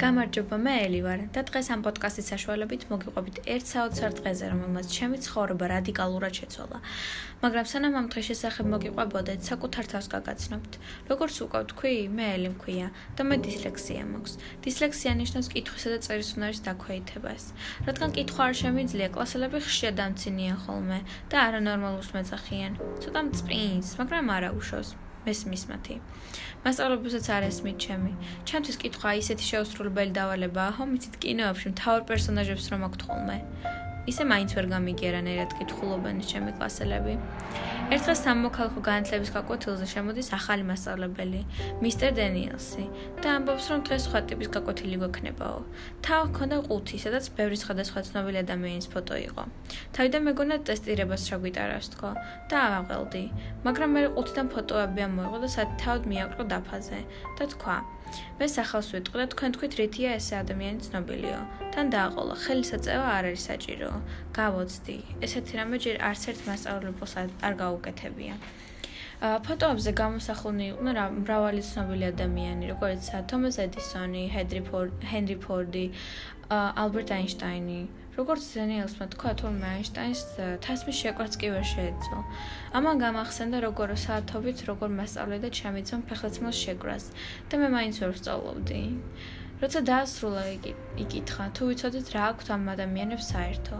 გამარჯობა, მე ელი ვარ და დღეს ამ პოდკასტის საშუალებით მოგიყვებით ერთ საოცარ დღეზე, რომელმაც ჩემი ცხოვრება რადიკალურად შეცვალა. მაგრამ სანამ ამ დღეს შესახებ მოგიყვებოდეთ, საკუთარ თავს გაგაცნობთ. როგორც უკვე ვთქვი, მე ელი მქვია და მე დისლექსია მაქვს. დისლექსია ნიშნავს კითხვისა და წერის უნარის დაქვეითებას. რადგან კითხვა არ შემიძლია, კლასელები ხშირად დამცინიან ხოლმე და არანორმალურს მეძახიან. ცოტა მწპინს, მაგრამ არა უშავს. მესმის მათი. მასწავლებელსაც არ ესმით ჩემი. ჩემთვის კითხვა ისეთი შეუსრულებელი დავალებაა, რომ იცით კინოებში მთავარ პერსონაჟებს რომ აქვთ ხოლმე. ისე მაინც ვერ გამიგიერა ნერად კითხულობენ ჩემი კლასელები. ერთხელ სამოქალაქო განათლების გაკვეთილზე შემოდის ახალი მასწავლებელი, მისტერ დენიელსი, და ამბობს, რომ დღეს სხვა ტიპის გაკვეთილი გვექნებაო. თავ ჰქონდა ყუთი, სადაც ბევრი სხვადასხვა ცნობილი ადამიანის ფოტო იყო. თავიდან მეგონა ტესტირებას შეგვიტარავს თქო და ავაღელდი, მაგრამ მე ყუთიდან ფოტოები ამოიღო და სათავად მიაკრო დაფაზე და თქვა: მე სახელს ვიტყვი და თქვენ თქვით რითია ესე ადამიანი ცნობილიო. თან დააყოლა, ხელისაწევა არ არის საჭირო. გავოცდი. ესეთი რამე ჯერ არც ერთ მასწავლებელს არ გაუკეთებია. ფოტოებზე გამოსახულნი იყვნენ მრავალი ცნობილი ადამიანი, როგორიცაა თომას ედისონი, ჰენრი ფორდი, ალბერტ აინშტაინი, როგორც ზენიელსმა თქვა, თურმე აინშტაინს თასმის შეკვარც კი ვერ შეეძლო. ამან გამახსენდა როგორ საათობით როგორ მასწავლე და ჩამიწონ ფეხლაცმოს შეკვრას და მე მაინც ვერ ვსწავლობდი. როცა დაასრულა იკითხა, თუ ვიცოდეთ რა აქვთ ამ ადამიანებს საერთო.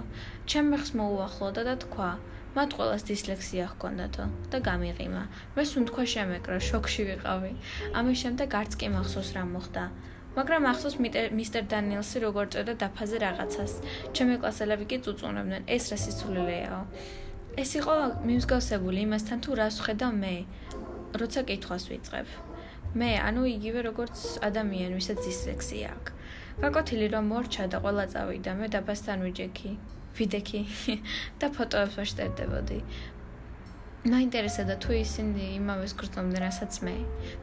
ჩემ მეხს მოუახლოდა და თქვა: მათ ყოველას დისლექსია ჰქონდათო და გამიღიმა. მე სულ თქვა შემეკრა, შოკში ვიყავი. ამის შემდეგ არც კი მახსოვს რა მოხდა. მაგრამ ახსოვს მისტერ დანიელსი როგორ წერდა დაფაზე რაღაცას. ჩემი კლასელები კი წუწუნებდნენ, ეს რა სიცოცხლეა. ეს იყო მიმსგავსებული იმასთან თუ რას ხედავ მე, როცა კითხვას ვიწყებ. მე, ანუ იგივე როგორც ადამიანი, ვისაც დისლექსია აქვს. გაკოთილი რომ მორჩა და ყველა წავიდა, მე დაფასთან ვიჯექი. ვიდექი და ფოტოებს ვაშტერდებოდი. მაინტერესებდა თუ ისინი იმავეს გრძნობდნენ რასაც მე.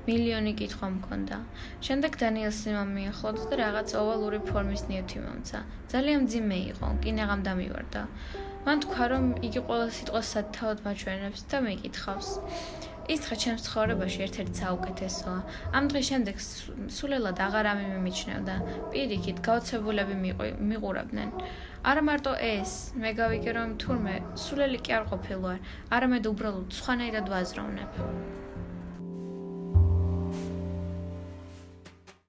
მილიონი კითხვა მქონდა. შემდეგ დანიელსი მომიახლოთ და რაღაც ოვალური ფორმის ნიუთი მომცა. ძალიან ძიმე იყო, კინაღამ დამივარდა. მან თქვა რომ იგი ყველა სიტყვას სათავად მაჩვენებს და მეკითხავს. ის ხა ჩემს ცხოვრებაში ერთ-ერთი საუკეთესოა. ამ დღის შემდეგ სულელად აღარ ამიმიჩნევდა. პირიქით, გაოცებულები მიყურებდნენ. არა მარტო ეს, მე გავიგე რომ თურმე სულელი კი არ ყოფილვარ, არამედ უბრალოდ სხვანაირად ვაზროვნებ.